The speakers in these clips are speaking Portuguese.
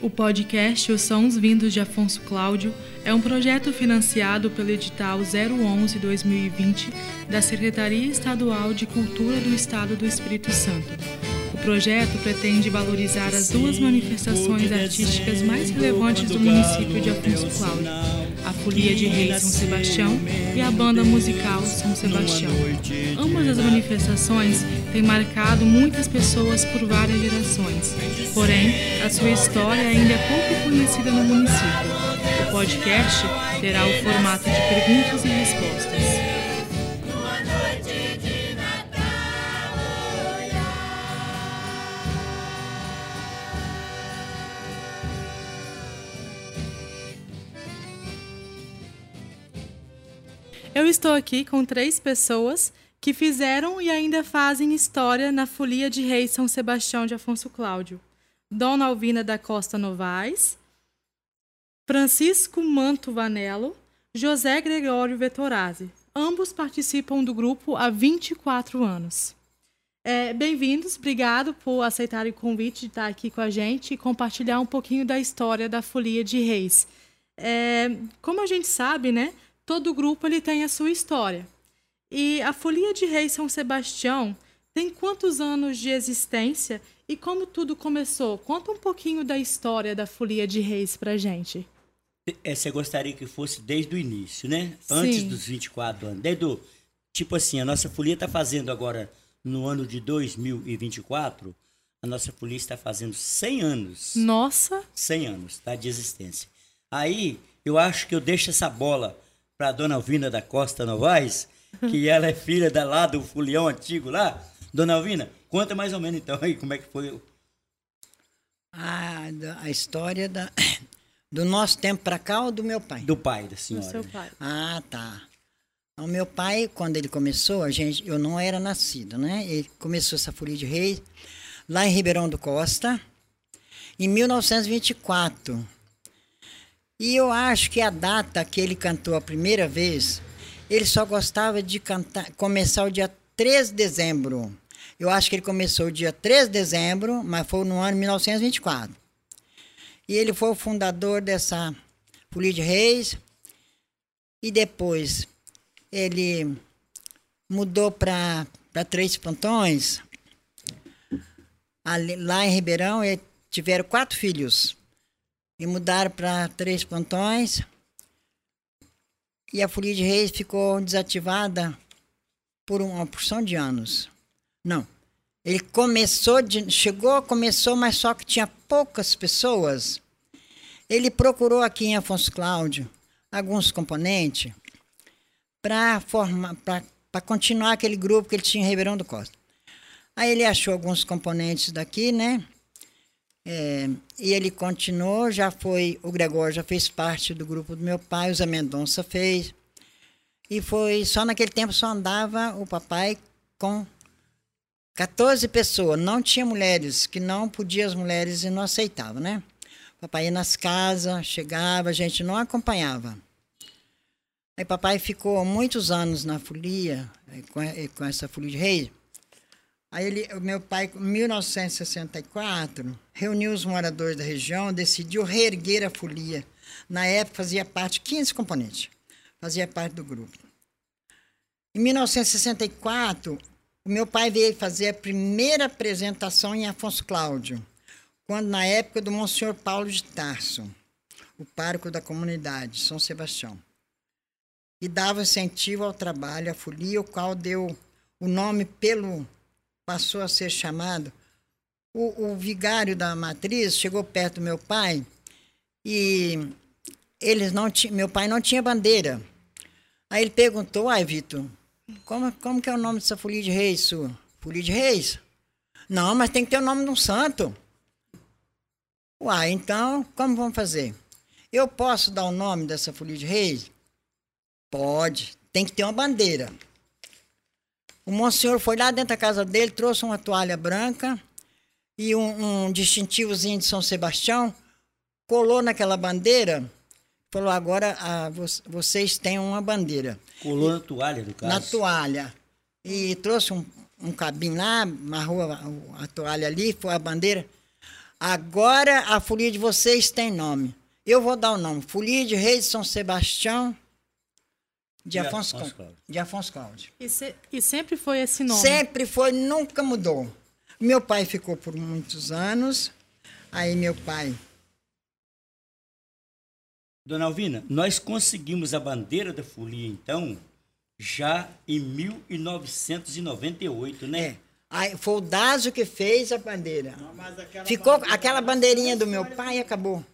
O podcast Os Sons Vindos de Afonso Cláudio é um projeto financiado pelo edital 011-2020 da Secretaria Estadual de Cultura do Estado do Espírito Santo. O projeto pretende valorizar as duas manifestações artísticas mais relevantes do município de Afonso Cláudio, a Folia de Reis São Sebastião e a banda musical São Sebastião. Ambas as manifestações têm marcado muitas pessoas por várias gerações, porém, a sua história ainda é pouco conhecida no município. O podcast terá o formato de perguntas e respostas. Eu estou aqui com três pessoas que fizeram e ainda fazem história na Folia de Reis São Sebastião de Afonso Cláudio. Dona Alvina da Costa Novaes, Francisco Manto Vanello, José Gregório Vettorazzi. Ambos participam do grupo há 24 anos. É, Bem-vindos, obrigado por aceitarem o convite de estar aqui com a gente e compartilhar um pouquinho da história da Folia de Reis. É, como a gente sabe, né, todo grupo ele tem a sua história. E a Folia de Reis São Sebastião tem quantos anos de existência e como tudo começou? Conta um pouquinho da história da Folia de Reis pra gente. É, você gostaria que fosse desde o início, né? Antes Sim. dos 24 anos. Desde o, tipo assim, a nossa folia está fazendo agora, no ano de 2024, a nossa folia está fazendo 100 anos. Nossa, 100 anos, tá? De existência. Aí, eu acho que eu deixo essa bola para dona Alvina da Costa Novaes, que ela é filha da lá do folião antigo lá. Dona Alvina, conta mais ou menos então aí como é que foi. o- A, a história da, do nosso tempo para cá ou do meu pai? do pai da do senhora. seu pai. Ah, tá. O meu pai, quando ele começou, a gente, eu não era nascido, né? Ele começou essa folia de reis lá em Ribeirão do Costa, em 1924. E eu acho que a data que ele cantou a primeira vez, ele só gostava de cantar, começar o dia 3 de dezembro. Eu acho que ele começou o dia 3 de dezembro, mas foi no ano 1924. E ele foi o fundador dessa Folia de Reis. E depois ele mudou para Três Pontões. Ali- lá em Ribeirão, tiveram quatro filhos. E mudaram para Três Pontões. E a Folia de Reis ficou desativada por uma porção de anos. Não. Ele começou, de, chegou, começou, mas só que tinha poucas pessoas. Ele procurou aqui em Afonso Cláudio alguns componentes para formar, para continuar aquele grupo que ele tinha em Ribeirão do Costa. Aí ele achou alguns componentes daqui, né? É, e ele continuou, já foi, o Gregório já fez parte do grupo do meu pai, o Zé Mendonça fez. E foi, só naquele tempo só andava o papai com 14 pessoas, não tinha mulheres, que não podia as mulheres e não aceitava, né? Papai ia nas casas, chegava, a gente não acompanhava. Aí papai ficou muitos anos na folia, eh, eh, com essa folia de reis. Aí ele, meu pai, em 1964, reuniu os moradores da região, decidiu reerguer a folia. Na época fazia parte 15 componentes, fazia parte do grupo. Em 1964, o meu pai veio fazer a primeira apresentação em Afonso Cláudio, quando na época do Monsenhor Paulo de Tarso, o pároco da comunidade, São Sebastião. E dava incentivo ao trabalho, à folia, o qual deu o nome pelo passou a ser chamado. O, o vigário da matriz chegou perto do meu pai e eles não tinham, meu pai não tinha bandeira. Aí ele perguntou, ai Vitor, como, como que é o nome dessa folia de reis sua? Folia de reis? Não, mas tem que ter o nome de um santo. Uai, então, como vamos fazer? Eu posso dar o nome dessa folia de reis? Pode, tem que ter uma bandeira. O Monsenhor foi lá dentro da casa dele, trouxe uma toalha branca e um, um distintivozinho de São Sebastião, colou naquela bandeira, falou: agora ah, vo- vocês têm uma bandeira. Colou na toalha, no caso. Na toalha. E trouxe um, um cabinho lá, amarrou a, a toalha ali, foi a bandeira. Agora a folia de vocês tem nome. Eu vou dar o nome. Folia de Reis de São Sebastião de, Afonso, Afonso Cláudio. De Afonso Cláudio. E, se- e sempre foi esse nome. Sempre foi, nunca mudou. Meu pai ficou por muitos anos. Aí meu pai. Dona Alvina, nós conseguimos a bandeira da folia, então, já em 1998, né? É. Aí foi o Dásio que fez a bandeira. Ficou aquela bandeirinha do meu pai e acabou.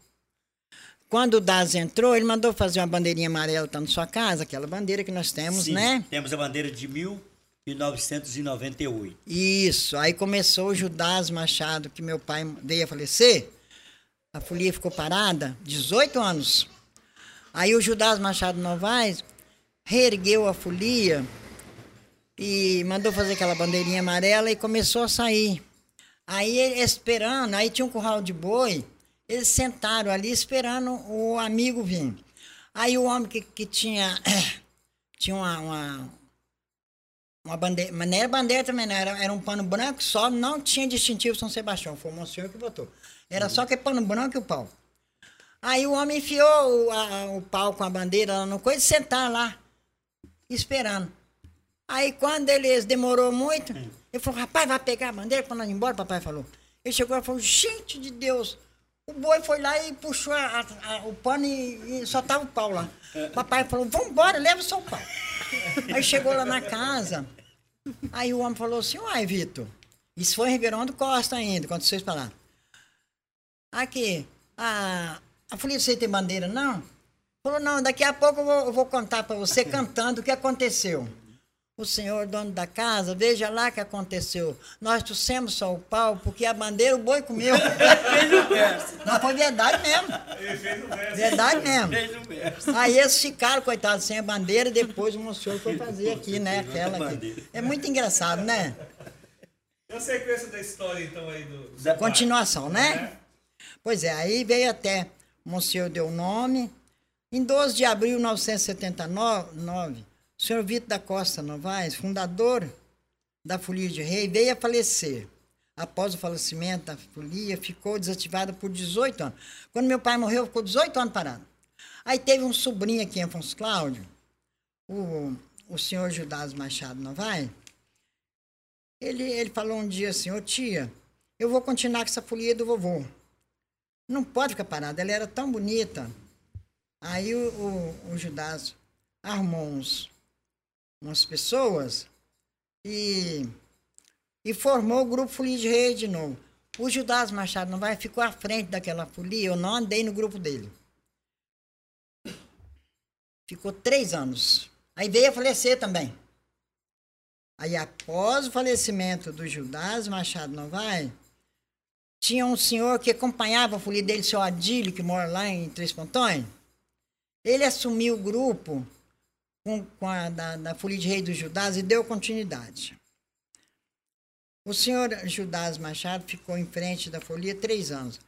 Quando o Dásio entrou, ele mandou fazer uma bandeirinha amarela, tá na sua casa, aquela bandeira que nós temos, Sim, né? Temos a bandeira de 1998. Isso. Aí começou o Judas Machado, que meu pai veio a falecer. A folia ficou parada 18 anos. Aí o Judas Machado Novaes reergueu a folia e mandou fazer aquela bandeirinha amarela e começou a sair. Aí esperando, aí tinha um curral de boi, eles sentaram ali esperando o amigo vir. Aí o homem que, que tinha, tinha uma, uma, uma bandeira, mas não era bandeira também, não, era, era um pano branco só, não tinha distintivo São Sebastião, foi o monsenhor que botou. Era só aquele pano branco e o pau. Aí o homem enfiou o, a- o pau com a bandeira lá no coisa e sentaram lá, esperando. Aí quando eles demorou muito, ele falou, rapaz, vai pegar a bandeira para nós ir embora, papai falou. Ele chegou e falou, gente de Deus, o boi foi lá e puxou a- a- o pano e, e só tava o pau lá. Papai falou, vamos embora, leva o seu pau. Aí chegou lá na casa, aí o homem falou assim, uai, Vitor, isso foi em Ribeirão do Costa ainda, quando vocês falaram. Aqui, a, a você tem bandeira, não? Falou, não, daqui a pouco eu vou, eu vou contar para você cantando o que aconteceu. O senhor, dono da casa, veja lá o que aconteceu. Nós trouxemos só o pau porque a bandeira o boi comeu. Não, foi verdade mesmo. Verdade mesmo. Fez verso. Aí eles ficaram, coitados, sem a bandeira, e depois o monsenhor foi fazer aqui, né? Aquela aqui. É muito engraçado, né? E a sequência da história, então, aí do. Da Continuação, né? Pois é, aí veio até, o Monsenhor deu o nome. Em 12 de abril de 1979, o senhor Vitor da Costa Novaes, fundador da Folia de Rei, veio a falecer. Após o falecimento da folia, ficou desativada por 18 anos. Quando meu pai morreu, ficou 18 anos parado. Aí teve um sobrinho aqui Afonso Cláudio, o, o senhor Judas Machado Novaes, ele, ele falou um dia assim, ô tia, eu vou continuar com essa folia do vovô. Não pode ficar parada, ela era tão bonita. Aí o, o, o Judas arrumou uns, umas pessoas e, e formou o grupo Folia de Reis de novo. O Judas Machado não vai ficou à frente daquela folia, eu não andei no grupo dele. Ficou três anos. Aí veio a falecer também. Aí, após o falecimento do Judas Machado Novaes, tinha um senhor que acompanhava a folia dele, seu Adílio, que mora lá em Três Pontões. Ele assumiu o grupo com, com a, da, da Folia de Rei do Judas e deu continuidade. O senhor Judas Machado ficou em frente da folia três anos.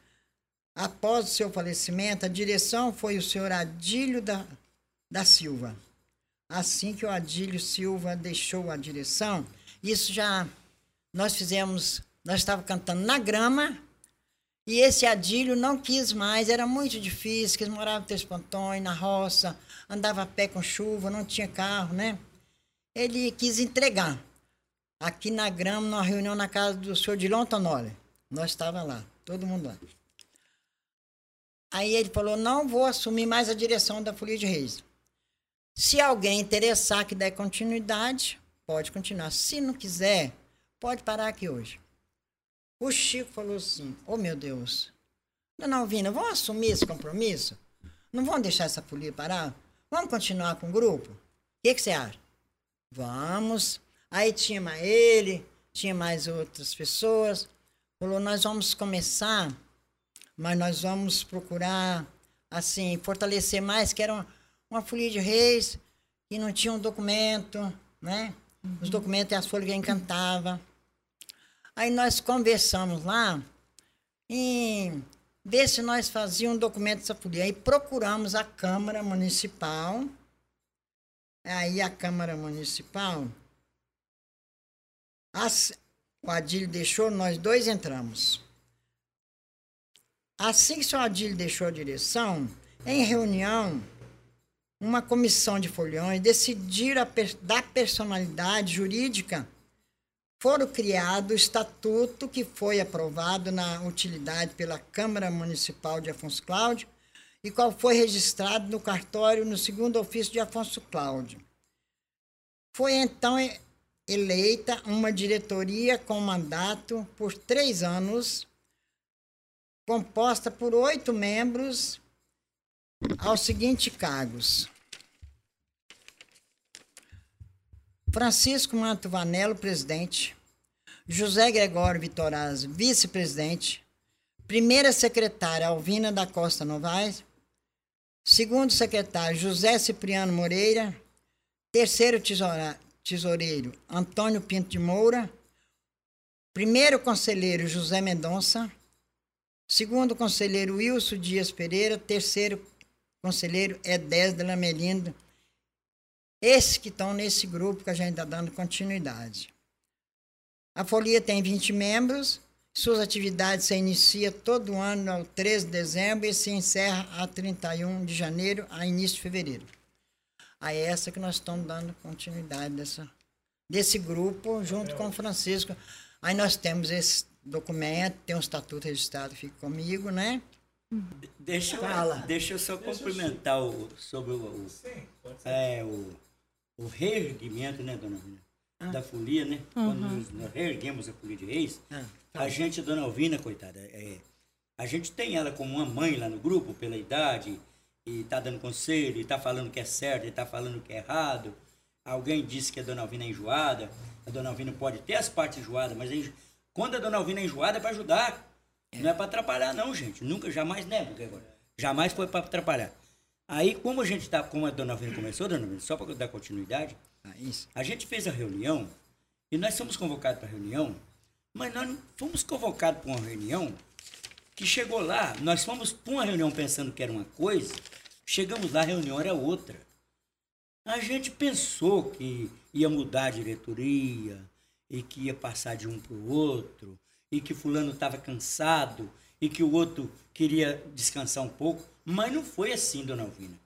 Após o seu falecimento, a direção foi o senhor Adílio da, da Silva. Assim que o Adílio Silva deixou a direção, isso já nós fizemos, nós estávamos cantando na grama, e esse Adílio não quis mais, era muito difícil, que eles moravam em Três Pontões, na roça, andava a pé com chuva, não tinha carro, né? Ele quis entregar. Aqui na grama, numa reunião na casa do senhor Dilon Tonoli. Nós estávamos lá, todo mundo lá. Aí ele falou, não vou assumir mais a direção da Folia de Reis. Se alguém interessar que der continuidade, pode continuar. Se não quiser, pode parar aqui hoje. O Chico falou assim: Oh meu Deus, Dona Alvina, vamos assumir esse compromisso? Não vamos deixar essa folia parar? Vamos continuar com o grupo? O que, que você acha? Vamos. Aí tinha mais ele, tinha mais outras pessoas. Falou: Nós vamos começar, mas nós vamos procurar, assim, fortalecer mais, que era uma, uma folia de reis que não tinha um documento, né? Os documentos e as folhas que encantava. Aí nós conversamos lá em ver se nós fazíamos um documento dessa folia. Aí procuramos a Câmara Municipal. Aí a Câmara Municipal, as- o Adílio deixou, nós dois entramos. Assim que o Adílio deixou a direção, em reunião, uma comissão de foliões decidiram dar personalidade jurídica foram criado o estatuto que foi aprovado na utilidade pela Câmara Municipal de Afonso Cláudio e qual foi registrado no cartório no segundo ofício de Afonso Cláudio. Foi então eleita uma diretoria com mandato por três anos, composta por oito membros aos seguintes cargos. Francisco Manto Vanello, presidente. José Gregório Vitoraz, vice-presidente. Primeira secretária, Alvina da Costa Novaes. Segundo secretário, José Cipriano Moreira. Terceiro tesoura, tesoureiro, Antônio Pinto de Moura. Primeiro conselheiro, José Mendonça. Segundo conselheiro, Wilson Dias Pereira. Terceiro conselheiro, Edés de Lamelindo. Esses que estão nesse grupo que a gente está dando continuidade. A Folia tem 20 membros, suas atividades se inicia todo ano ao 13 de dezembro e se encerra a 31 de janeiro, a início de fevereiro. Aí é essa que nós estamos dando continuidade dessa, desse grupo, junto com o Francisco. Aí nós temos esse documento, tem um estatuto registrado, fica comigo, né? Deixa, Fala. deixa eu só complementar o, sobre o, o, é, o, o reerguimento, né, dona Alvina? Ah. Da folia, né? Uhum. Quando nós, nós reerguemos a folia de reis, ah, tá. a gente, dona Alvina, coitada, é, a gente tem ela como uma mãe lá no grupo, pela idade, e tá dando conselho, e tá falando que é certo, e tá falando que é errado. Alguém disse que a dona Alvina é enjoada. A dona Alvina pode ter as partes enjoadas, mas é quando a dona Alvina é enjoada é para ajudar. É. Não é para atrapalhar, não, gente. Nunca, jamais, né? Jamais foi para atrapalhar. Aí, como a gente está, como a dona Alvina começou, dona Alvina, só para dar continuidade, ah, a gente fez a reunião e nós fomos convocados para a reunião, mas nós fomos convocados para uma reunião que chegou lá, nós fomos para uma reunião pensando que era uma coisa, chegamos lá, a reunião era outra. A gente pensou que ia mudar a diretoria e que ia passar de um para o outro e que fulano estava cansado e que o outro queria descansar um pouco. Mas não foi assim, dona Alvina.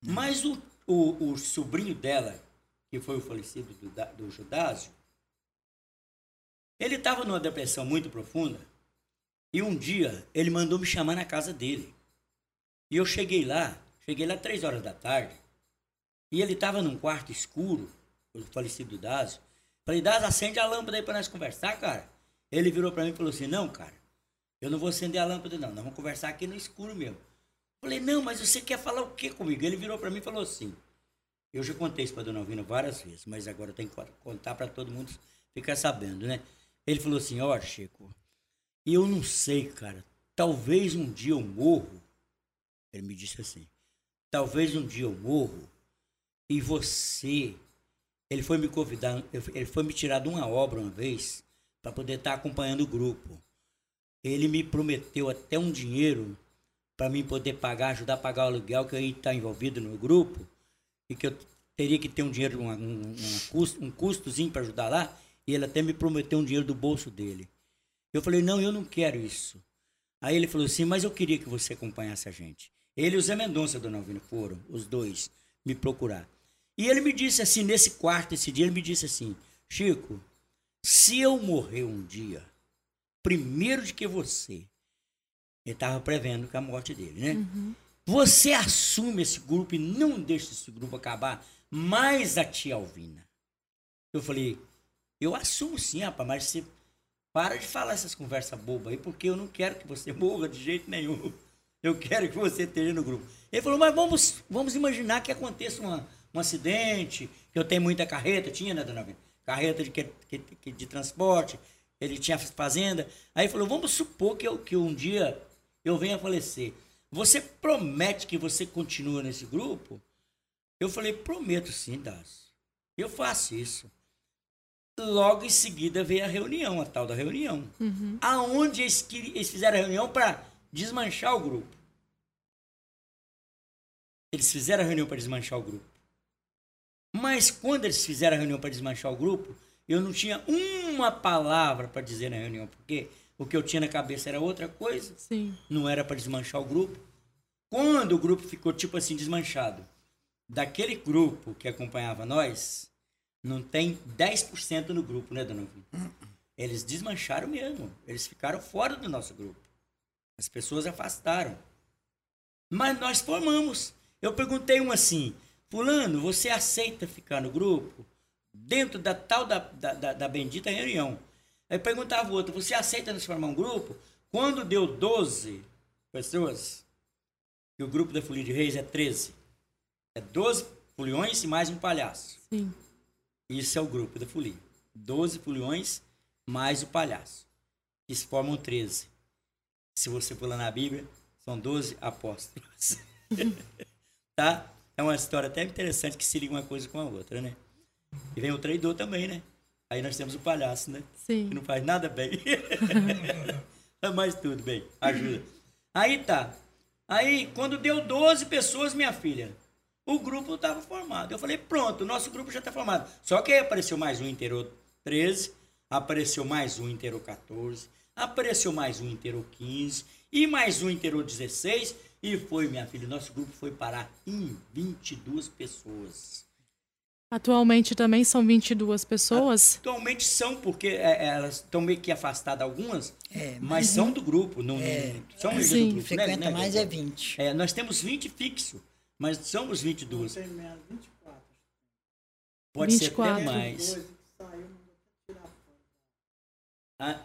Mas o, o, o, sobrinho dela, que foi o falecido do, do Judásio, ele estava numa depressão muito profunda e um dia ele mandou me chamar na casa dele. E eu cheguei lá, cheguei lá três horas da tarde, e ele estava num quarto escuro, o falecido Dásio. Falei, Dásio, acende a lâmpada aí para nós conversar, cara. Ele virou para mim e falou assim, não, cara, eu não vou acender a lâmpada não, nós vamos conversar aqui no escuro mesmo. Falei, não, mas você quer falar o que comigo? Ele virou para mim e falou assim. Eu já contei isso para Dona Alvina várias vezes, mas agora tenho que contar para todo mundo ficar sabendo, né? Ele falou assim: Ó, oh, Chico, eu não sei, cara. Talvez um dia eu morro. Ele me disse assim: Talvez um dia eu morro e você. Ele foi me convidar, ele foi me tirar de uma obra uma vez para poder estar tá acompanhando o grupo. Ele me prometeu até um dinheiro para mim poder pagar, ajudar a pagar o aluguel, que eu ia estar envolvido no grupo, e que eu teria que ter um dinheiro, um, um, custo, um custozinho para ajudar lá, e ele até me prometeu um dinheiro do bolso dele. Eu falei, não, eu não quero isso. Aí ele falou assim, mas eu queria que você acompanhasse a gente. Ele e o Zé Mendonça, dona Alvina, foram, os dois, me procurar. E ele me disse assim, nesse quarto, esse dia, ele me disse assim, Chico, se eu morrer um dia, primeiro de que você, ele estava prevendo com a morte dele, né? Uhum. Você assume esse grupo e não deixa esse grupo acabar, mais a tia Alvina. Eu falei, eu assumo sim, rapaz, mas você para de falar essas conversas bobas aí, porque eu não quero que você morra de jeito nenhum. Eu quero que você esteja no grupo. Ele falou, mas vamos, vamos imaginar que aconteça uma, um acidente, que eu tenho muita carreta, tinha, né, dona Alvina? Carreta de, que, que, de transporte, ele tinha fazenda. Aí ele falou, vamos supor que, eu, que um dia eu venho a falecer. Você promete que você continua nesse grupo? Eu falei, prometo sim, Das. Eu faço isso. Logo em seguida veio a reunião, a tal da reunião. Uhum. Aonde eles, eles fizeram a reunião para desmanchar o grupo. Eles fizeram a reunião para desmanchar o grupo. Mas quando eles fizeram a reunião para desmanchar o grupo, eu não tinha uma palavra para dizer na reunião, porque O que eu tinha na cabeça era outra coisa. Sim. Não era para desmanchar o grupo. Quando o grupo ficou tipo assim desmanchado, daquele grupo que acompanhava nós, não tem 10% no grupo, né, dona Vina? Eles desmancharam mesmo. Eles ficaram fora do nosso grupo. As pessoas afastaram. Mas nós formamos. Eu perguntei um assim, fulano, você aceita ficar no grupo? Dentro da tal da, da, da, da bendita reunião. Aí perguntava o outro, você aceita nos formar um grupo? Quando deu 12 pessoas, e o grupo da Folia de Reis é 13. É 12 foliões e mais um palhaço. Sim. Isso é o grupo da folia. 12 foliões mais o palhaço. Que se formam 13. Se você for lá na Bíblia, são 12 apóstolos. tá? É uma história até interessante que se liga uma coisa com a outra, né? E vem o traidor também, né? Aí nós temos o palhaço, né? Sim. Que não faz nada bem. Mas tudo bem, ajuda. Aí tá. Aí, quando deu 12 pessoas, minha filha, o grupo estava formado. Eu falei, pronto, o nosso grupo já está formado. Só que aí apareceu mais um inteiro 13, apareceu mais um inteiro 14, apareceu mais um inteiro 15 e mais um inteiro 16. E foi, minha filha, nosso grupo foi parar em 22 pessoas. Atualmente também são 22 pessoas. Atualmente são, porque é, é, elas estão meio que afastadas algumas, É, mas são do grupo. Não, não- são mesmo Sim. do grupo, né, Frequenta né, mais é Gregório? 20. É, nós temos 20 fixo, mas somos 22. Tem menos 24. Pode 24. ser até mais.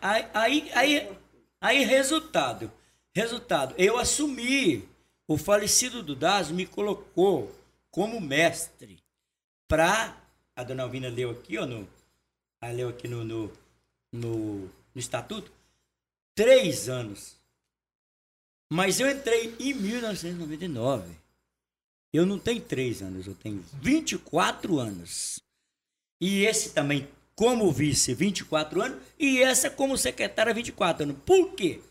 Aí, aí, aí, aí, resultado. Resultado. Eu assumi. O falecido Dudaz me colocou como mestre para. A dona Alvina leu aqui, ó, no, ela leu aqui no, no, no, no estatuto. Três anos. Mas eu entrei em 1999. Eu não tenho três anos, eu tenho 24 anos. E esse também como vice 24 anos e essa como secretária 24 anos. Por quê?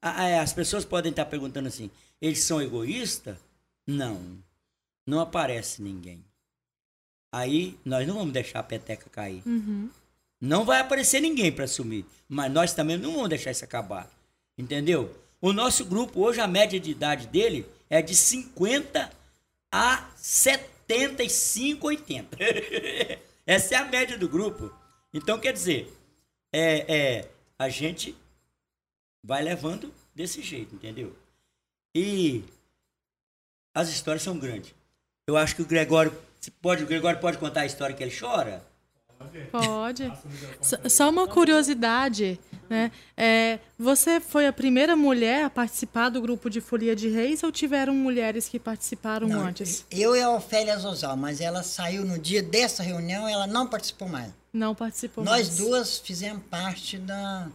As pessoas podem estar perguntando assim: eles são egoístas? Não. Não aparece ninguém. Aí nós não vamos deixar a peteca cair. Uhum. Não vai aparecer ninguém para assumir. Mas nós também não vamos deixar isso acabar. Entendeu? O nosso grupo, hoje, a média de idade dele é de 50 a 75, 80. Essa é a média do grupo. Então, quer dizer, é, é, a gente vai levando desse jeito, entendeu? E as histórias são grandes. Eu acho que o Gregório. Se Pode, o Gregório pode contar a história que ele chora? Pode. Só- Só uma curiosidade, né? É, você foi a primeira mulher a participar do grupo de Folia de Reis ou tiveram mulheres que participaram Não, antes? Eu e a Ofélia Zozal, mas ela saiu no dia dessa reunião ela não participou mais. Não participou Nós mais. duas fizemos parte da.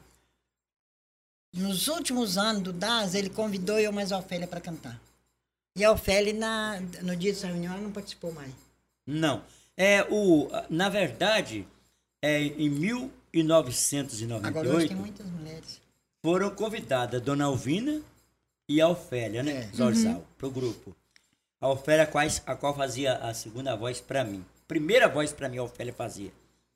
Nos últimos anos do DAS, ele convidou eu mais a Ofélia para cantar. E a Ofélia, na, no dia dessa reunião, ela não participou mais. Não. É o, na verdade, é, em Agora hoje 1998 tem muitas mulheres. foram convidadas Dona Alvina e a Ofélia, né? É. Zorzal, pro grupo. A Ofélia, quais, a qual fazia a segunda voz para mim. Primeira voz para mim, a Ofélia fazia.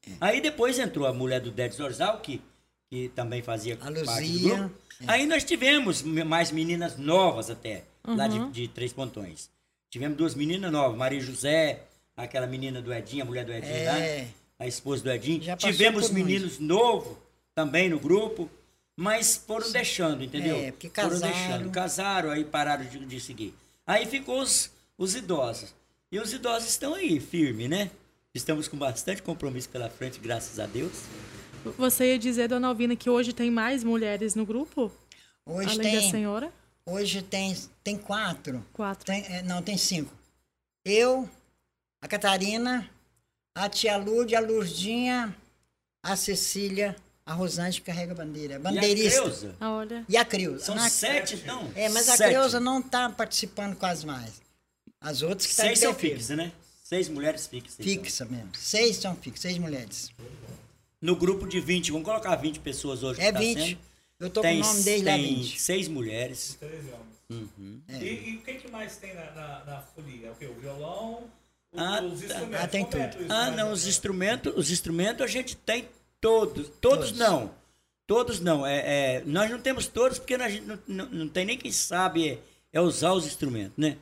É. Aí depois entrou a mulher do Ded Zorzal, que, que também fazia A parte do Luzia, grupo. Aí nós tivemos mais meninas novas até, lá Uhum. de, de Três Pontões. Tivemos duas meninas novas, Maria José, aquela menina do Edinho, a mulher do Edinho lá, É. a esposa do Edinho. Já passou Tivemos meninos novos também no grupo, mas foram deixando, entendeu? É, porque Foram casaram. deixando, casaram, aí pararam de, de seguir. Aí ficou os, os idosos. E os idosos estão aí, firme, né? Estamos com bastante compromisso pela frente, graças a Deus. Você ia dizer, dona Alvina, que hoje tem mais mulheres no grupo? Hoje além da tem, senhora? hoje tem, tem quatro. Quatro. Tem- é, não, tem cinco. Eu, a Catarina, a tia Lúdia, a Lurdinha, a Cecília, a Rosângela que carrega a bandeira. E a Bandeirista. Creuza? Ah, olha. E a Creuza. São Na- sete, então? É, mas a Sete. Creuza não está participando quase mais. As outras que estão Seis são fixas, né? Seis mulheres fixas. então. Fixa mesmo. Seis são fixas, seis mulheres. No grupo de 20, vamos colocar 20 pessoas hoje. É que tá 20. sendo. Eu tô tem, com o nome dele lá, tem 20. seis mulheres. 13 homens. Uhum. É. E, e o que, que mais tem na, na, na folia? O quê? O violão? Ah, os tá. instrumentos? Ah, tem tudo. isso, Ah, mais não, os instrumentos, os instrumentos a gente tem todos. Todos, Todos. não. Todos não. É, é, nós não temos todos porque a gente não, não, não tem nem quem sabe é, é usar os instrumentos, né?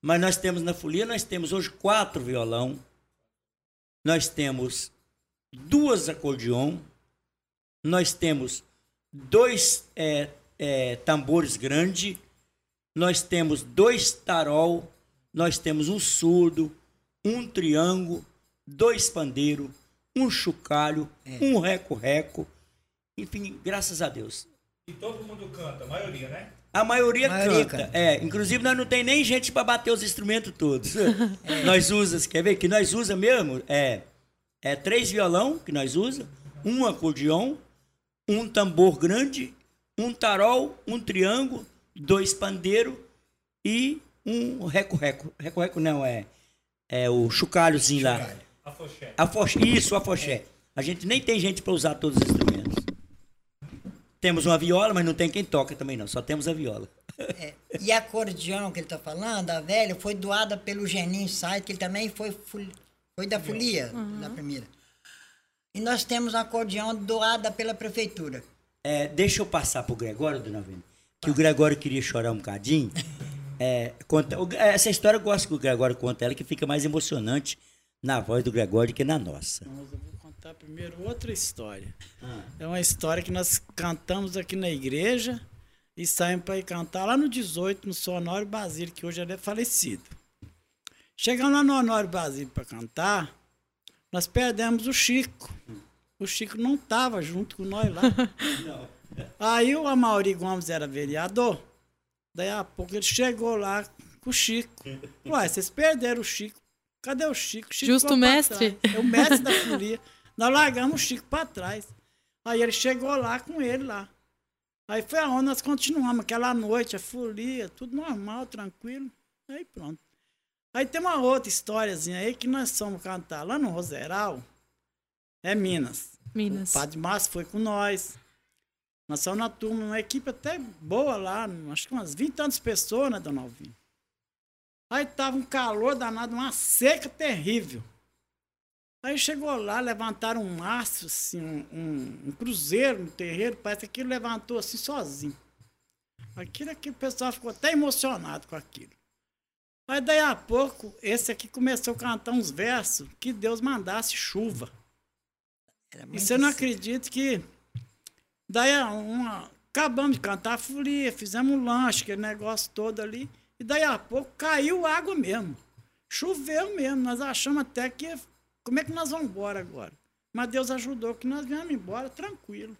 Mas nós temos na folia, nós temos hoje quatro violão, nós temos duas acordeon, nós temos dois é, é, tambores grandes, nós temos dois tarol, nós temos um surdo, um triângulo, dois pandeiros, um chocalho, um reco-reco. Enfim, graças a Deus. E todo mundo canta, a maioria, né? A maioria, Maioria canta. canta. É, inclusive nós não tem nem gente para bater os instrumentos todos. Nós usa, você quer ver que nós usa mesmo? É, é três violão que nós usa, um acordeon, um tambor grande, um tarol, um triângulo, dois pandeiros e um reco-reco. Reco-reco não, é, é o chocalhozinho lá. A foché. A foché, isso, a foché. A gente nem tem gente para usar todos os instrumentos. Temos uma viola, mas não tem quem toca também não, só temos a viola. É, e a acordeão que ele está falando, a velha, foi doada pelo Geninho Said, que ele também foi, foi da folia, da primeira. E nós temos a acordeão doada pela prefeitura. É, deixa eu passar pro Gregório, dona Vênia, que o Gregório queria chorar um bocadinho. É, conta, o- essa história eu gosto que o Gregório conta ela, que fica mais emocionante na voz do Gregório que na nossa. Mas eu vou contar primeiro outra história. É uma história que nós cantamos aqui na igreja e saímos para ir cantar lá no 18, no Sonório Basílio, que hoje ele é falecido. Chegamos lá no Honório Basílio para cantar, nós perdemos o Chico. O Chico não estava junto com nós lá. Aí o Amaury Gomes era vereador. Daí a pouco ele chegou lá com o Chico. Ué, vocês perderam o Chico. Cadê o Chico? O Chico Justo pra mestre. É o mestre da folia. Nós largamos o Chico para trás. Aí ele chegou lá com ele lá. Aí foi aonde nós continuamos, aquela noite, a folia, tudo normal, tranquilo. Aí pronto. Aí tem uma outra historiazinha aí que nós fomos cantar lá no Roseral, é Minas. Minas. O Padre Márcio foi com nós. Nós somos na turma, uma equipe até boa lá, acho que umas 20 tantas pessoas, né, Dona Alvina? Aí tava um calor danado, uma seca terrível. Aí chegou lá, levantaram um mastro, assim, um, um- um cruzeiro no terreiro, parece que aquilo levantou assim sozinho. Aquilo aqui, o pessoal ficou até emocionado com aquilo. Aí daí a pouco, esse aqui começou a cantar uns versos que Deus mandasse chuva. E você não assim. acredita que daí a uma, acabamos de cantar a folia, fizemos um lanche, aquele negócio todo ali, e daí a pouco caiu água mesmo. Choveu mesmo, nós achamos até que como é que nós vamos embora agora? Mas Deus ajudou que nós viemos embora tranquilo.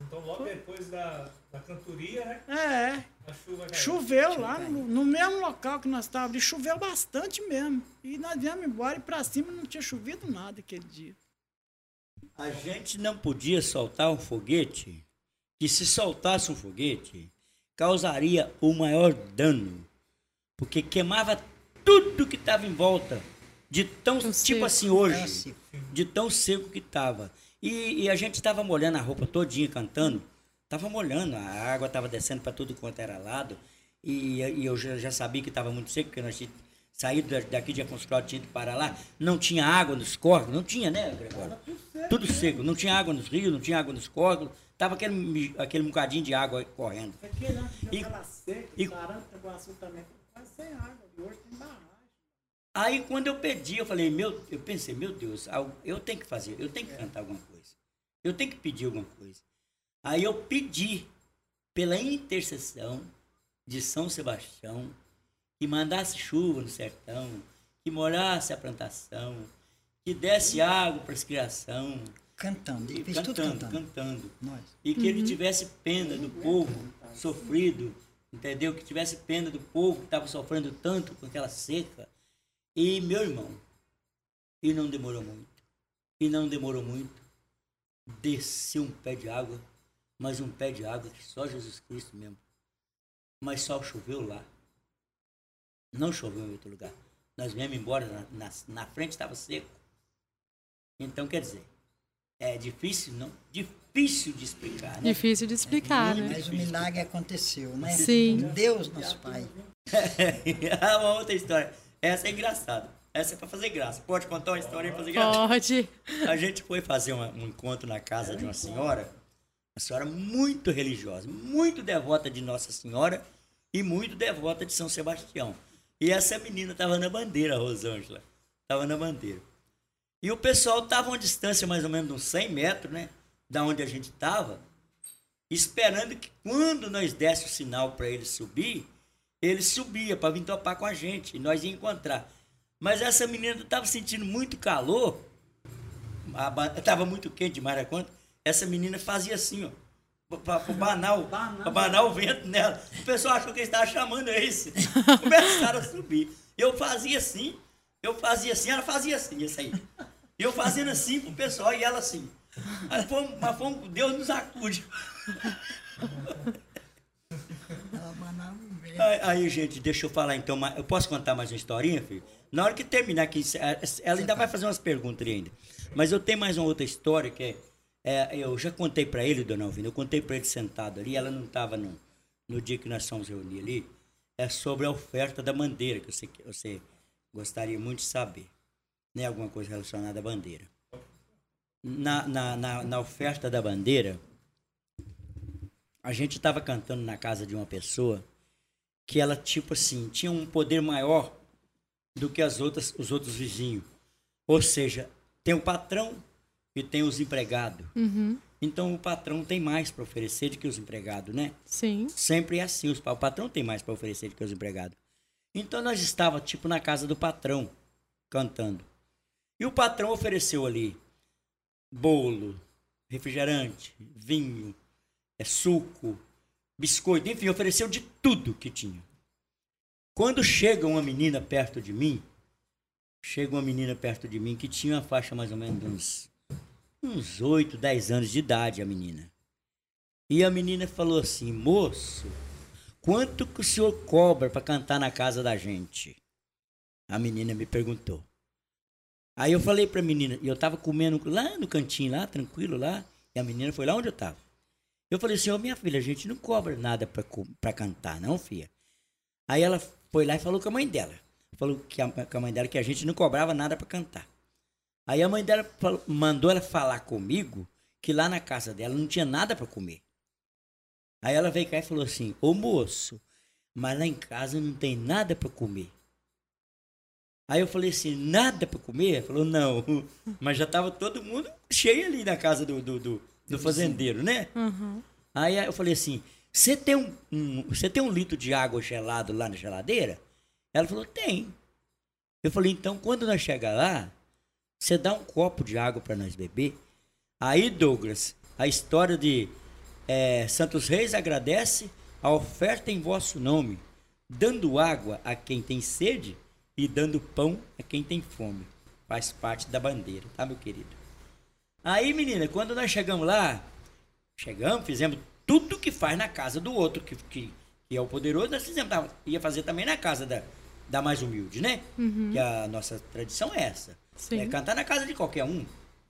Então logo depois da, da cantoria, né? É, A chuva caiu. choveu lá no, no mesmo local que nós estávamos, e choveu bastante mesmo. E nós viemos embora e para cima não tinha chovido nada aquele dia. A gente não podia soltar um foguete, que se soltasse um foguete, causaria o maior dano, porque queimava tudo que estava em volta, de tão, Tão tipo seco. assim hoje, de tão seco que estava. E, e a gente estava molhando a roupa todinha cantando, estava molhando, a água estava descendo para tudo quanto era lado, e, e eu já, já sabia que estava muito seco, porque nós tínhamos saído da- daqui de Afonso Cláudio, tinha ido para lá, não tinha água nos córregos, não tinha, né, Gregório? Tudo seco, não tinha água nos rios, não tinha água nos córregos, tava aquele, aquele bocadinho de água correndo. Aqui, né? E- Aquela seca, e- Taranto, Iguaçu também, quase sem água. E hoje tem barragem. Aí quando eu pedi, eu falei, meu, eu pensei, meu Deus, eu tenho que fazer, eu tenho que cantar alguma coisa. Eu tenho que pedir alguma coisa. Aí eu pedi pela intercessão de São Sebastião que mandasse chuva no sertão, que molhasse a plantação, que desse água para as criação, Cantando. Ele e fez tudo cantando, cantando. cantando. Nós. E que ele tivesse pena do povo sofrido, entendeu? Que tivesse pena do povo que estava sofrendo tanto com aquela seca. E meu irmão, e não demorou muito, e não demorou muito, desceu um pé de água, mas um pé de água que só Jesus Cristo mesmo. Mas só choveu lá. Não choveu em outro lugar. Nós viemos embora, na, na, na frente estava seco. Então, quer dizer, é difícil, não? Difícil de explicar, né? Difícil de explicar, né? Mas o milagre aconteceu, né? Sim. Deus, nosso Pai. uma outra história. Essa é engraçada. Essa é pra fazer graça. Pode contar uma história e fazer graça? Pode. A gente foi fazer uma- um encontro na casa de uma senhora Uma senhora muito religiosa, muito devota de Nossa Senhora e muito devota de São Sebastião. E essa menina estava na bandeira, a Rosângela. Estava na bandeira. E o pessoal estava a uma distância mais ou menos de uns 100 metros, né? Da onde a gente estava, esperando que quando nós desse o sinal para ele subir, ele subia para vir topar com a gente e nós ia encontrar. Mas essa menina estava sentindo muito calor, estava muito quente demais da conta. Essa menina fazia assim, ó, para o- pra banar o vento nela. O pessoal achou que ele estava chamando esse. Começaram a subir. Eu fazia assim, eu fazia assim, ela fazia assim, isso aí. Eu fazendo assim pro pessoal e ela assim. Mas um- mas um- Deus nos acude. Aí, aí, gente, deixa eu falar então. Eu posso contar mais uma historinha, filho? Na hora que terminar aqui, ela ainda vai fazer umas perguntas ainda. Mas eu tenho mais uma outra história que é. É, eu já contei pra ele, dona Alvina, eu contei pra ele sentado ali, ela não estava no, no dia que nós fomos reunir ali. É sobre a oferta da bandeira, que que você gostaria muito de saber. Né? Alguma coisa relacionada à bandeira. Na, na, na, na oferta da bandeira, a gente estava cantando na casa de uma pessoa que ela, tipo assim, tinha um poder maior do que as outras, os outros vizinhos. Ou seja, tem o patrão e tem os empregados. Uhum. Então o patrão tem mais para oferecer do que os empregados, né? Sim. Sempre é assim, o patrão tem mais para oferecer do que os empregados. Então nós estava tipo na casa do patrão, cantando. E o patrão ofereceu ali bolo, refrigerante, vinho, é, suco, biscoito, enfim, ofereceu de tudo que tinha. Quando chega uma menina perto de mim, chega uma menina perto de mim que tinha uma faixa mais ou menos de uns uns 8, 10 anos de idade, a menina. E a menina falou assim: moço, quanto que o senhor cobra para cantar na casa da gente? A menina me perguntou. Aí eu falei para a menina, e eu estava comendo lá no cantinho, lá, tranquilo lá, e a menina foi lá onde eu estava. Eu falei assim: ô minha filha, a gente não cobra nada para cantar, não, filha. Aí ela foi lá e falou com a mãe dela. Falou que a, com a mãe dela que a gente não cobrava nada para cantar. Aí a mãe dela falou- mandou ela falar comigo que lá na casa dela não tinha nada para comer. Aí ela veio cá e falou assim: Ô moço, mas lá em casa não tem nada para comer. Aí eu falei assim: nada para comer? Ela falou: não, mas já tava todo mundo cheio ali na casa do, do, do, do fazendeiro, né? Uhum. Aí eu falei assim: você tem um, um- você tem um litro de água gelado lá na geladeira? Ela falou: tem. Eu falei: então quando nós chegar lá, você dá um copo de água para nós beber. Aí, Douglas, a história de eh, Santos Reis agradece a oferta em vosso nome, dando água a quem tem sede e dando pão a quem tem fome. Faz parte da bandeira, tá, meu querido? Aí, menina, quando nós chegamos lá, chegamos, fizemos tudo que faz na casa do outro, que, que, que é o poderoso, nós fizemos, ia fazer também na casa da, da mais humilde, né? Que a nossa tradição é essa. Sim. É cantar na casa de qualquer um,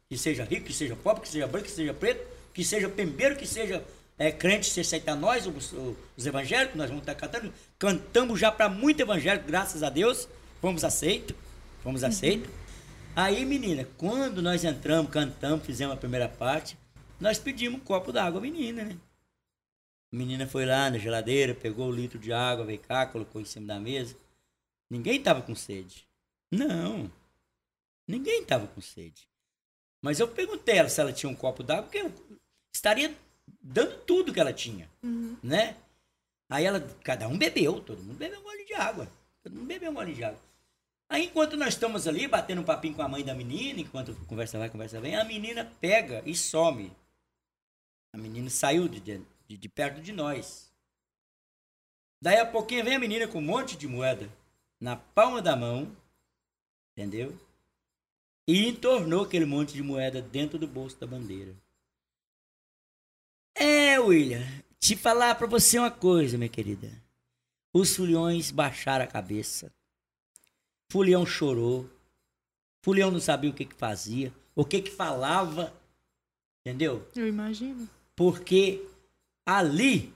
que seja rico, que seja pobre, que seja branco, que seja preto, que seja pembeiro, que seja é, crente, se aceitar nós, os, os evangélicos, nós vamos estar cantando. Cantamos já para muito evangélico, graças a Deus, fomos aceitos, fomos aceitos. Aí, menina, quando nós entramos, cantamos, fizemos a primeira parte, nós pedimos um copo d'água menina, né? A menina foi lá na geladeira, pegou o litro de água, veio cá, colocou em cima da mesa. Ninguém tava com sede. Não. Ninguém tava com sede. Mas eu perguntei ela se ela tinha um copo d'água, porque eu estaria dando tudo que ela tinha, né? Aí ela, cada um bebeu, todo mundo bebeu um gole de água. Todo mundo bebeu um gole de água. Aí enquanto nós estamos ali batendo um papinho com a mãe da menina, enquanto conversa vai, conversa vem, a menina pega e some. A menina saiu de, de, de perto de nós. Daí a pouquinho vem a menina com um monte de moeda na palma da mão, entendeu? E entornou aquele monte de moeda dentro do bolso da bandeira. É, William, te falar pra você uma coisa, minha querida. Os fulhões baixaram a cabeça. Fulião chorou. Fulião não sabia o que que fazia, o que que falava, entendeu? Eu imagino. Porque ali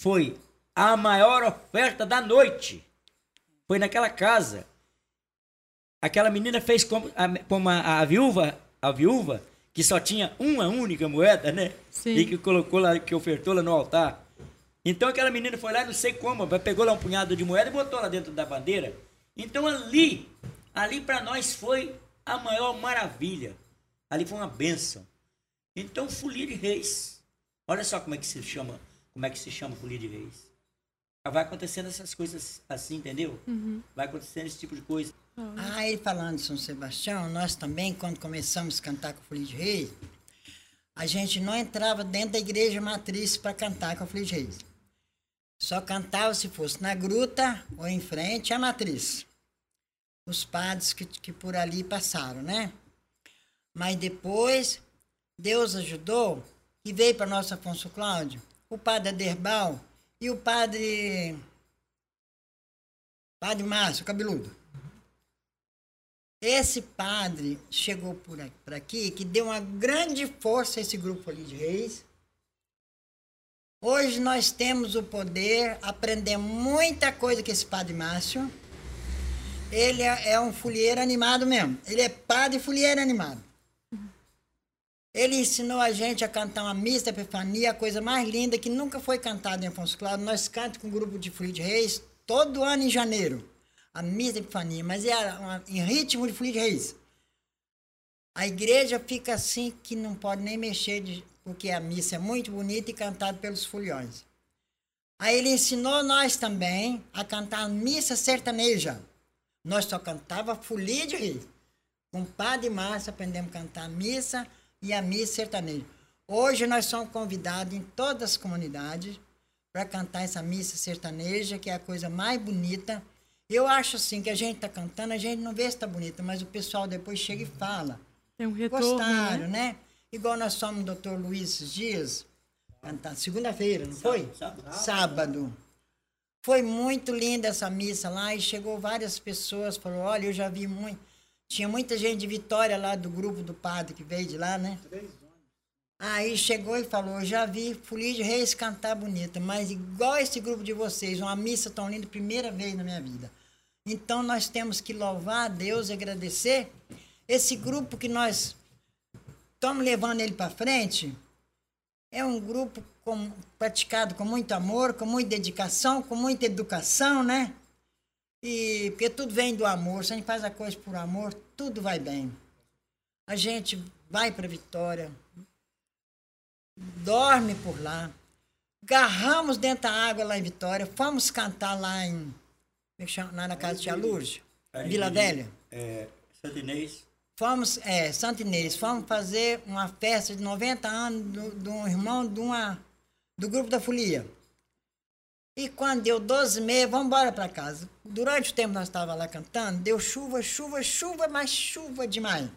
foi a maior oferta da noite. Foi naquela casa. Aquela menina fez como, a, como a, a viúva, a viúva que só tinha uma única moeda, né? Sim. E que colocou lá, que ofertou lá no altar. Então aquela menina foi lá, não sei como, pegou lá um punhado de moeda e botou lá dentro da bandeira. Então ali, ali para nós foi a maior maravilha. Ali foi uma bênção. Então folia de reis. Olha só como é que se chama, como é que se chama folia de reis. Vai acontecendo essas coisas assim, entendeu? Vai acontecendo esse tipo de coisa. Ah, ele falando de São Sebastião, nós também, quando começamos a cantar com Folia de Reis, a gente não entrava dentro da igreja matriz para cantar com Folia de Reis. Só cantava se fosse na gruta ou em frente à matriz. Os padres que, que por ali passaram, né? Mas depois, Deus ajudou e veio para nosso Afonso Cláudio o padre Aderbal e o padre. Padre Márcio, cabeludo. Esse padre chegou por aqui, por aqui, que deu uma grande força a esse grupo ali de reis. Hoje nós temos o poder, aprender muita coisa com esse padre Márcio. Ele é, é um folheiro animado mesmo. Ele é padre folheiro animado. Ele ensinou a gente a cantar uma missa da Epifania, a coisa mais linda que nunca foi cantada em Afonso Cláudio. Nós cantamos com um grupo de de Reis todo ano em janeiro. A da Epifania, mas é uma- em ritmo de Folia de Reis. A igreja fica assim que não pode nem mexer, de- porque a missa é muito bonita e cantada pelos foliões. Aí ele ensinou nós também a cantar missa sertaneja. Nós só cantava folia de reis. Com o padre Márcio aprendemos a cantar missa e a missa sertaneja. Hoje nós somos convidados em todas as comunidades para cantar essa missa sertaneja, que é a coisa mais bonita. Eu acho assim que a gente está cantando, a gente não vê se está bonita, mas o pessoal depois chega e fala. Tem um retorno, Gostaram, né? né? Igual nós somos o doutor Luiz esses dias, cantar segunda-feira, não foi? sábado. Sábado. Foi muito linda essa missa lá e chegou várias pessoas, falou, olha, eu já vi muito. Tinha muita gente de Vitória lá do grupo do padre que veio de lá, né? Aí chegou e falou, já vi Folia de Reis cantar bonita, mas igual esse grupo de vocês, uma missa tão linda, primeira vez na minha vida. Então nós temos que louvar a Deus e agradecer esse grupo que nós estamos levando ele para frente. É um grupo com- praticado com muito amor, com muita dedicação, com muita educação, né? E porque tudo vem do amor. Se a gente faz a coisa por amor, tudo vai bem. A gente vai para Vitória, dorme por lá, garramos dentro da água lá em Vitória, fomos cantar lá em lá na casa de Tia Lourdes, Vila Velha. É, Santo Inês. Fomos, é, Santo Inês, fomos fazer uma festa de 90 anos do- de um irmão de uma, do grupo da Folia. E quando deu 12 meses, vamos embora para casa. Durante o tempo que nós estávamos lá cantando, deu chuva, chuva, chuva, mas chuva demais.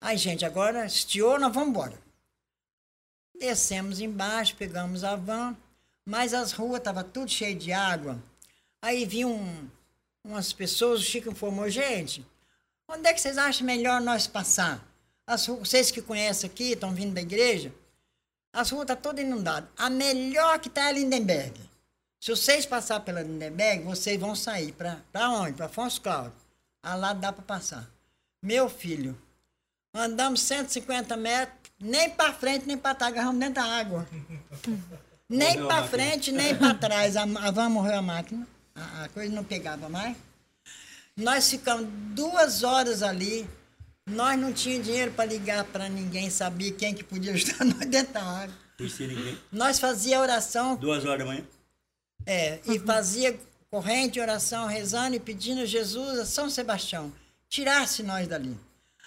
Aí, gente, agora estiou, nós vamos embora. Descemos embaixo, pegamos a van, mas as ruas estavam tudo cheias de água. Aí vinham um, umas pessoas, o Chico informou, gente, onde é que vocês acham melhor nós passar? As ruas, vocês que conhecem aqui, estão vindo da igreja, as ruas estão todas inundadas. A melhor que está é a Lindenberg. Se vocês passar pela Lindenberg, vocês vão sair para onde? Para Afonso Cláudio. Ah, lá dá para passar. Meu filho, andamos 150 metros, nem para frente, nem para trás, agarramos dentro da água. nem a para frente, nem para trás. A, a van morreu a máquina. A, coisa não pegava mais. Nós ficamos duas horas ali. Nós não tínhamos dinheiro para ligar para ninguém, sabia quem que podia ajudar nós dentro da água. Nós fazia oração, Duas horas da manhã. é, e fazia corrente de oração, rezando e pedindo a Jesus, a São Sebastião, tirasse nós dali.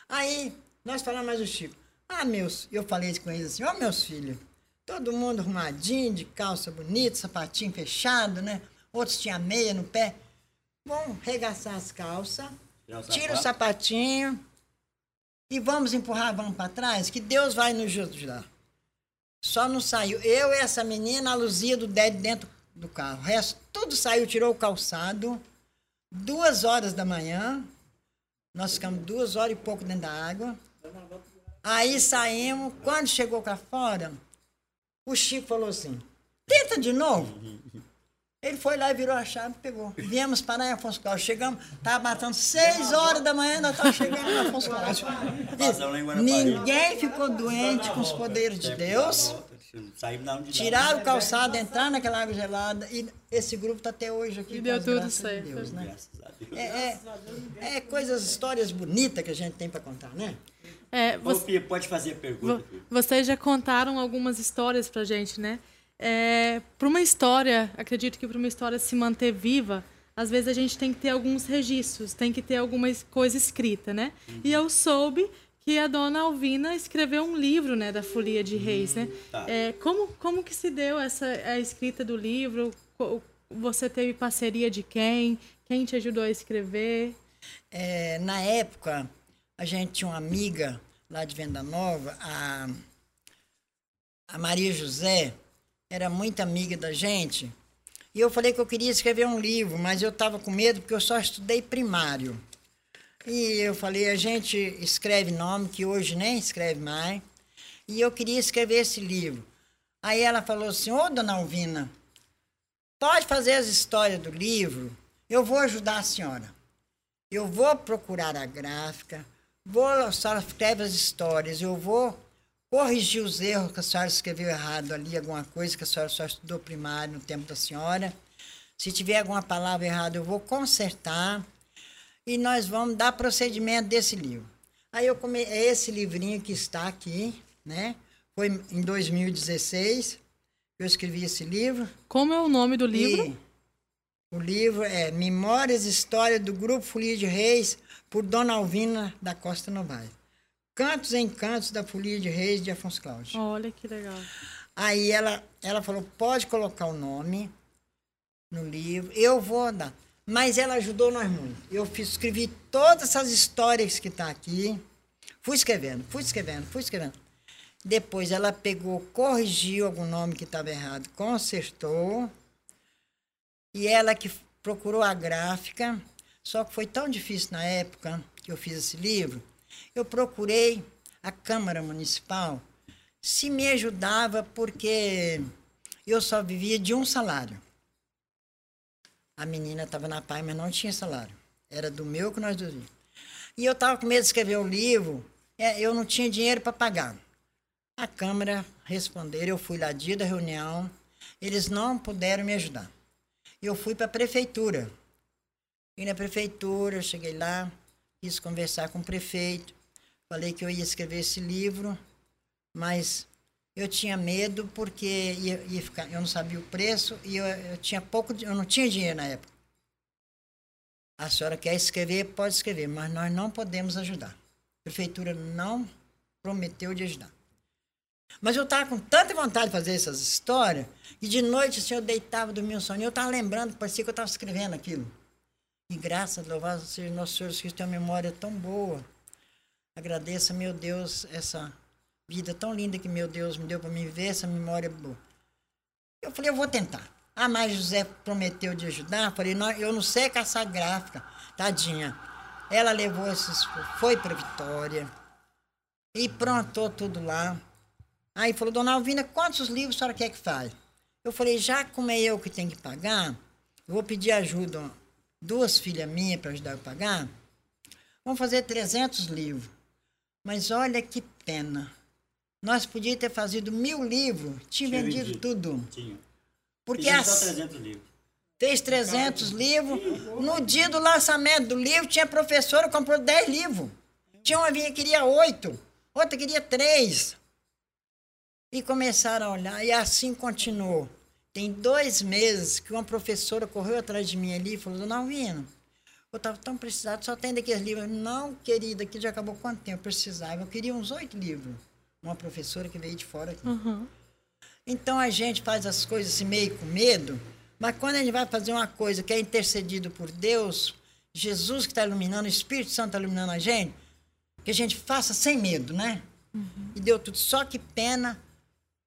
Aí, nós falamos mais o Chico. Ah, meus, eu falei com eles assim, ó meus filhos, todo mundo arrumadinho, de calça bonita, sapatinho fechado, né? Outros tinham meia no pé. Vamos regaçar as calças, o tira o sapatinho e vamos empurrar a van para trás, que Deus vai nos ajudar. Só não saiu. Eu e essa menina, a Luzia do Ded dentro do carro. O resto, tudo saiu, tirou o calçado. Duas horas da manhã. Nós ficamos duas horas e pouco dentro da água. Aí saímos. Quando chegou cá fora, o Chico falou assim: tenta de novo. Ele foi lá e virou a chave e pegou. Viemos parar em Afonso Cláudio. Chegamos, estava batendo 6 horas da manhã, nós estávamos chegando em Afonso Cláudio. Ninguém ficou doente com os poderes de Deus. Tiraram o calçado, entraram naquela água gelada e esse grupo está até hoje aqui. E deu tudo graças de certo. Deus, né? A. É, é, é coisas, histórias bonitas que a gente tem para contar, né? É, Ô, você, Fia, pode fazer a pergunta, vocês já contaram algumas histórias pra gente, né? É, para uma história, acredito que para uma história se manter viva, às vezes a gente tem que ter alguns registros, tem que ter alguma coisa escrita, né? E eu soube que a dona Alvina escreveu um livro, né, da Folia de Reis, né? tá. É, como, como que se deu essa a escrita do livro? Você teve parceria de quem? Quem te ajudou a escrever? É, na época, a gente tinha uma amiga lá de Venda Nova, a, a Maria José, era muito amiga da gente. E eu falei que eu queria escrever um livro, mas eu estava com medo porque eu só estudei primário. E eu falei, a gente escreve nome, que hoje nem escreve mais. E eu queria escrever esse livro. Aí ela falou assim, ô dona Alvina, pode fazer as histórias do livro, eu vou ajudar a senhora. Eu vou procurar a gráfica, vou, a senhora escreve as histórias, eu vou corrigir os erros que a senhora escreveu errado ali, alguma coisa que a senhora só estudou primário no tempo da senhora. Se tiver alguma palavra errada, eu vou consertar e nós vamos dar procedimento desse livro. Aí eu come... é esse livrinho que está aqui, né? Foi em 2016 que eu escrevi esse livro. Como é o nome do livro? E o livro é Memórias e História do Grupo Folia de Reis, por Dona Alvina da Costa Novaes. Cantos em Cantos da Folia de Reis de Afonso Cláudio. Olha que legal. Aí ela, ela falou, pode colocar o nome no livro, eu vou dar. Mas ela ajudou nós muito. Eu fiz, escrevi todas essas histórias que estão aqui, fui escrevendo, fui escrevendo, fui escrevendo. Depois ela pegou, corrigiu algum nome que estava errado, consertou. E ela que procurou a gráfica, só que foi tão difícil na época que eu fiz esse livro, eu procurei a Câmara Municipal se me ajudava porque eu só vivia de um salário. A menina estava na PAI, mas não tinha salário. Era do meu que nós dormíamos. E eu estava com medo de escrever o livro, é, eu não tinha dinheiro para pagar. A Câmara responderam, eu fui lá dia da reunião, eles não puderam me ajudar. Eu fui para a prefeitura. E na prefeitura, eu cheguei lá, quis conversar com o prefeito, falei que eu ia escrever esse livro, mas eu tinha medo porque ia, ia ficar, eu não sabia o preço e eu, eu tinha pouco, eu não tinha dinheiro na época. A senhora quer escrever, pode escrever, mas nós não podemos ajudar. A prefeitura não prometeu de ajudar. Mas eu estava com tanta vontade de fazer essas histórias, e de noite assim, eu deitava, dormia um soninho, eu estava lembrando, parecia que eu estava escrevendo aquilo. E graças, louvado seja nosso Senhor Jesus Cristo, tem uma memória tão boa. Agradeça, meu Deus, essa vida tão linda que meu Deus me deu para mim ver, essa memória boa. Eu falei, eu vou tentar. Ah, mas José prometeu de ajudar. Falei, não, eu não sei caçar gráfica, tadinha. Ela levou esses, foi para Vitória e prontou tudo lá. Aí falou, dona Alvina, quantos livros a senhora quer que faz? Eu falei, já como é eu que tenho que pagar, eu vou pedir ajuda, duas filhas minhas para ajudar a pagar. Vamos fazer 300 livros. Mas olha que pena. Nós podíamos ter fazido mil livros, tinha Tinha vendido vendido. tudo. Tinha. Porque as, só 300 livros. fez 300 livros. No dia do lançamento do livro, tinha professora comprou 10 livros. Tinha uma vinha que queria 8, outra queria 3. E começaram a olhar, e assim continuou. Tem dois meses que uma professora correu atrás de mim ali e falou: Dona Alvina, eu estava tão precisado, só tem daqueles livros. Não, querida, aqui já acabou quanto tempo eu precisava. Eu queria uns oito livros. Uma professora que veio de fora aqui. Então a gente faz as coisas assim meio com medo, mas quando a gente vai fazer uma coisa que é intercedido por Deus, Jesus que está iluminando, o Espírito Santo está iluminando a gente, que a gente faça sem medo, né? E deu tudo. Só que pena,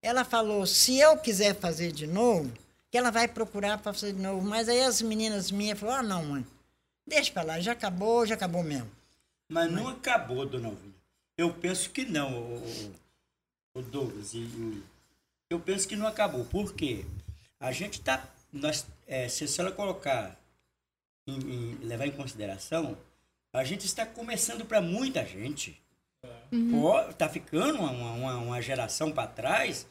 ela falou, se eu quiser fazer de novo, que ela vai procurar para fazer de novo. Mas aí as meninas minhas falaram, ah, não, mãe, deixa para lá, já acabou, já acabou mesmo. Mas não acabou, dona Alvina. Eu penso que não, o, o- o Douglas e o Eu penso que não acabou. Por quê? A gente está nós, é, se a senhora colocar, em, em- levar em consideração, a gente está começando para muita gente. Pô, tá ficando uma, uma, uma geração para trás,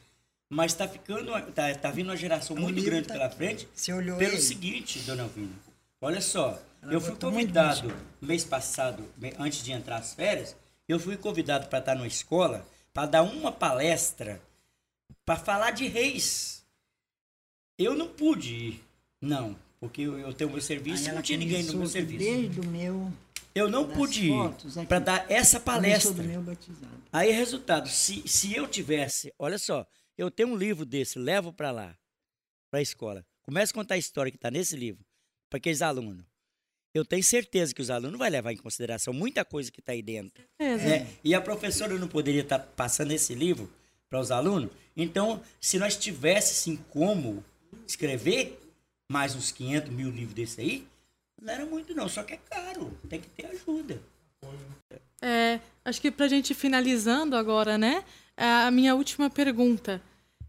mas tá ficando, uma- tá, tá vindo uma geração O muito grande tá pela aqui. frente. Você olhou Pelo ele? seguinte, dona Alvina, olha só, Ela eu fui convidado mês passado, antes de entrar as férias, eu fui convidado para estar numa escola para dar uma palestra para falar de reis. Eu não pude ir, não, porque eu, eu tenho meu serviço e não tinha ninguém no meu serviço. Desde o meu, Eu não pude ir para dar essa palestra. do meu batizado. Aí, resultado, se, se eu tivesse, olha só, eu tenho um livro desse, levo para lá, para a escola. Começa a contar a história que está nesse livro, para aqueles alunos. Eu tenho certeza que os alunos vão levar em consideração muita coisa que está aí dentro. né? E a professora não poderia estar passando esse livro para os alunos. Então, se nós tivéssemos como escrever mais uns 500 mil livros desse aí, não era muito não, só que é caro, tem que ter ajuda. É, acho que para a gente finalizando agora, né? A minha última pergunta.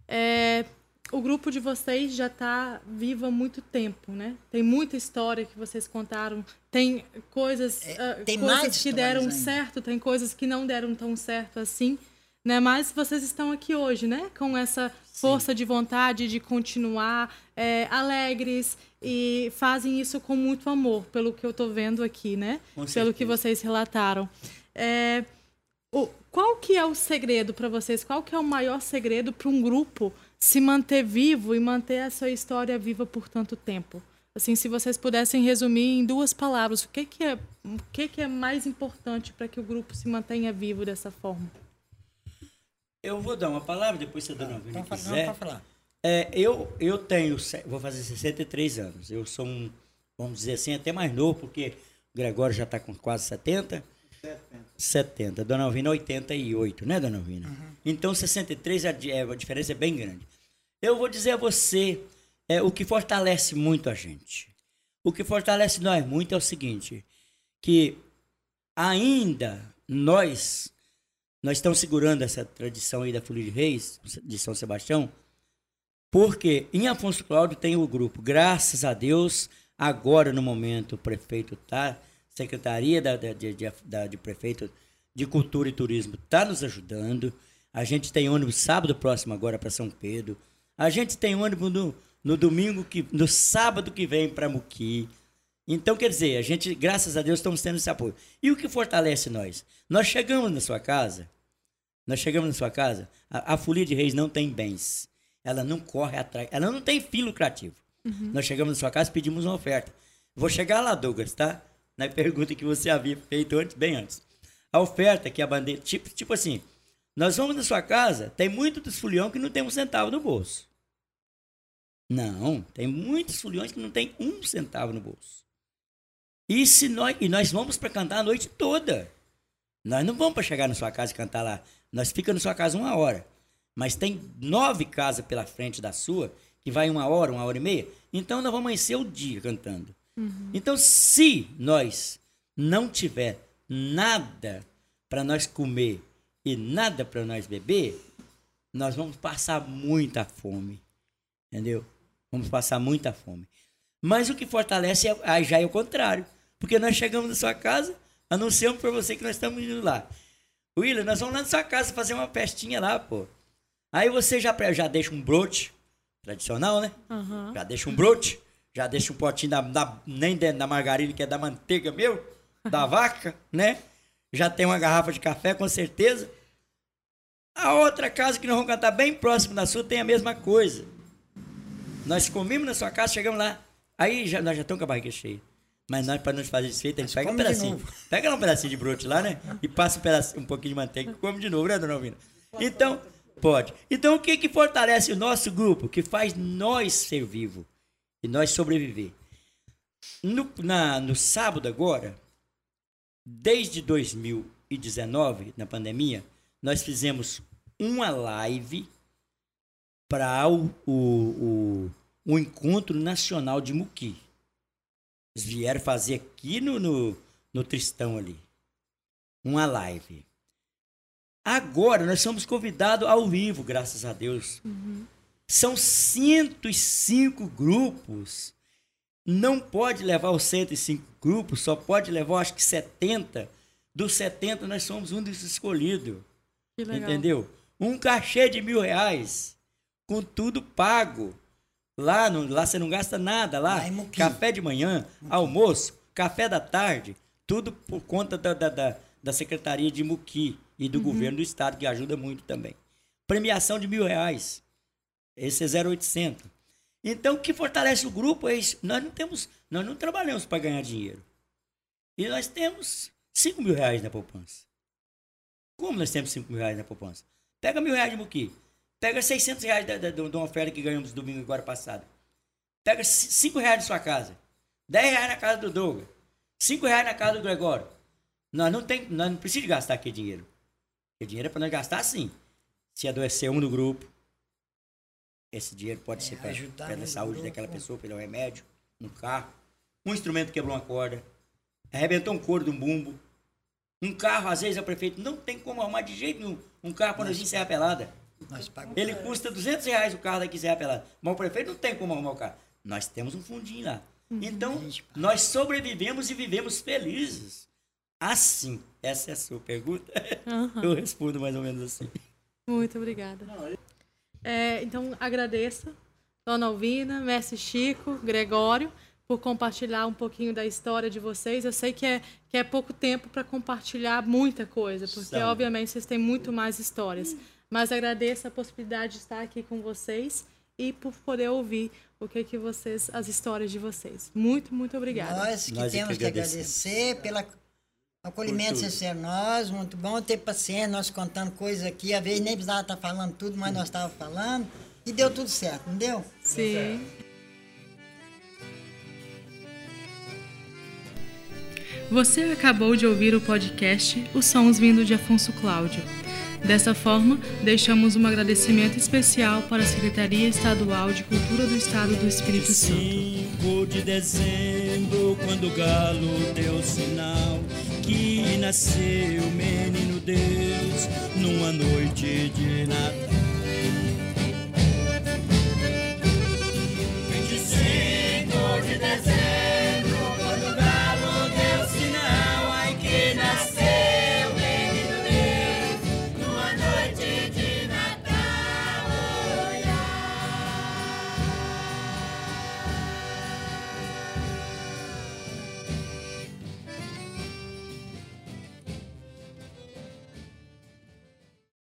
É, o grupo de vocês já está vivo há muito tempo, né? Tem muita história que vocês contaram. Tem coisas, É, ah, tem coisas que deram ainda. certo, tem coisas que não deram tão certo assim. Né? Mas vocês estão aqui hoje, né? Com essa força de vontade de continuar é, alegres e fazem isso com muito amor, pelo que eu estou vendo aqui, né? Com Pelo que vocês relataram. É, o- qual que é o segredo para vocês? Qual que é o maior segredo para um grupo se manter vivo e manter a sua história viva por tanto tempo? Assim, se vocês pudessem resumir em duas palavras, o que que é, o que que é mais importante para que o grupo se mantenha vivo dessa forma? Eu vou dar uma palavra, depois se a dona Alvina Então, fala- não, quiser. pode falar. É, eu, eu tenho, vou fazer 63 anos. Eu sou um, vamos dizer assim, até mais novo, porque o Gregório já está com quase 70. 70. Dona Alvina, 88, né, Dona Alvina? Então, 63, a, é, a diferença é bem grande. Eu vou dizer a você é, o que fortalece muito a gente. O que fortalece nós muito é o seguinte, que ainda nós, nós estamos segurando essa tradição aí da Folia de Reis, de São Sebastião, porque em Afonso Cláudio tem o grupo, graças a Deus, agora no momento o prefeito tá, secretaria da, da- de, da- de prefeito de cultura e turismo está nos ajudando. A gente tem ônibus sábado próximo agora para São Pedro. A gente tem ônibus no, no domingo que no sábado que vem para Muqui. Então, quer dizer, a gente, graças a Deus, estamos tendo esse apoio. E o que fortalece nós? Nós chegamos na sua casa, nós chegamos na sua casa, a, a Folia de Reis não tem bens. Ela não corre atrás, ela não tem fim lucrativo. Nós chegamos na sua casa e pedimos uma oferta. Vou chegar lá, Douglas, tá? Na pergunta que você havia feito antes, bem antes. A oferta que a bandeira, tipo, tipo assim, nós vamos na sua casa, tem muito dos que não tem um centavo no bolso. Não, tem muitos foliões que não tem um centavo no bolso. E, se nós, e nós vamos para cantar a noite toda. Nós não vamos para chegar na sua casa e cantar lá. Nós ficamos na sua casa uma hora. Mas tem nove casas pela frente da sua, que vai uma hora, uma hora e meia. Então nós vamos amanhecer o dia cantando. Então, se nós não tiver nada para nós comer e nada para nós beber, nós vamos passar muita fome. Entendeu? Vamos passar muita fome. Mas o que fortalece é, aí já é o contrário. Porque nós chegamos na sua casa, anunciamos para você que nós estamos indo lá. William, nós vamos lá na sua casa fazer uma festinha lá, pô. Aí você já, já deixa um brote, tradicional, né? Aham. Já deixa um brote, já deixa um potinho da, da- nem dentro da margarina, que é da manteiga meu, da vaca, né? Já tem uma garrafa de café, com certeza. A outra casa que nós vamos cantar bem próximo da sua tem a mesma coisa. Nós comemos na sua casa, chegamos lá. Aí já, nós já estamos com a barriga cheia. Mas nós, para nos fazer desfeito, a gente pega um pedacinho. Pega lá um pedacinho de brote lá, né? E passa um, pedacinho, um pouquinho de manteiga e come de novo, né, dona Alvina? Então, pode. Então, o que, que fortalece o nosso grupo? Que faz nós ser vivo e nós sobreviver? No, na, no sábado agora, desde 2019, na pandemia, nós fizemos uma live para o, o, o, o Encontro Nacional de Muqui. Eles vieram fazer aqui no, no, no Tristão ali. Uma live. Agora nós somos convidados ao vivo, graças a Deus. São 105 grupos. Não pode levar os 105 grupos, só pode levar acho que 70. Dos 70 nós somos um dos escolhidos. Que legal. Entendeu? Um cachê de mil reais, com tudo pago. Lá, não, lá você não gasta nada. Lá, em Muquim. café de manhã, almoço, café da tarde, tudo por conta da, da, da, da Secretaria de Muqui e do governo do Estado, que ajuda muito também. Premiação de mil reais. Esse é 0800. Então, o que fortalece o grupo é isso. Nós não temos, nós não trabalhamos para ganhar dinheiro. E nós temos 5 mil reais na poupança. Como nós temos 5 mil reais na poupança? Pega mil reais de Muqui. Pega 600 reais da, da, de uma oferta que ganhamos domingo agora passado. Pega 5 reais de sua casa. 10 reais na casa do Douglas. 5 reais na casa do Gregório. Nós não, tem, nós não precisamos gastar aqui dinheiro. Porque dinheiro é para nós gastar sim. Se adoecer um no grupo, esse dinheiro pode ser para pela no saúde grupo. daquela pessoa, pelo remédio, um carro, um instrumento quebrou uma corda, arrebentou um couro de um bumbo, um carro, às vezes, o prefeito não tem como arrumar de jeito nenhum um carro para nós em Serra Pelada. Nós pagamos. Ele custa 200 reais o carro daqui em Serra Pelada. Mas o prefeito não tem como arrumar o carro. Nós temos um fundinho lá. Então, Gente, nós sobrevivemos e vivemos felizes. Assim, essa é a sua pergunta. Aham. Eu respondo mais ou menos assim. Muito obrigada. É, então, agradeço, Dona Alvina, Mestre Chico, Gregório, por compartilhar um pouquinho da história de vocês. Eu sei que é, que é pouco tempo para compartilhar muita coisa, porque, São. obviamente, vocês têm muito mais histórias. Mas agradeço a possibilidade de estar aqui com vocês e por poder ouvir o que, que vocês, as histórias de vocês. Muito, muito obrigada. Nós que Nós é temos que, agradecer pelo acolhimento sincero nós, muito bom ter paciência, nós contando coisas aqui, às vezes nem precisava estar falando tudo, mas nós estávamos falando, e deu tudo certo, não deu? Sim. Você acabou de ouvir o podcast Os Sons Vindo de Afonso Cláudio. Dessa forma, deixamos um agradecimento especial para a Secretaria Estadual de Cultura do Estado do Espírito Santo. 5 de dezembro, quando o galo deu sinal que nasceu o menino Deus numa noite de Natal. Vinte e cinco de dezembro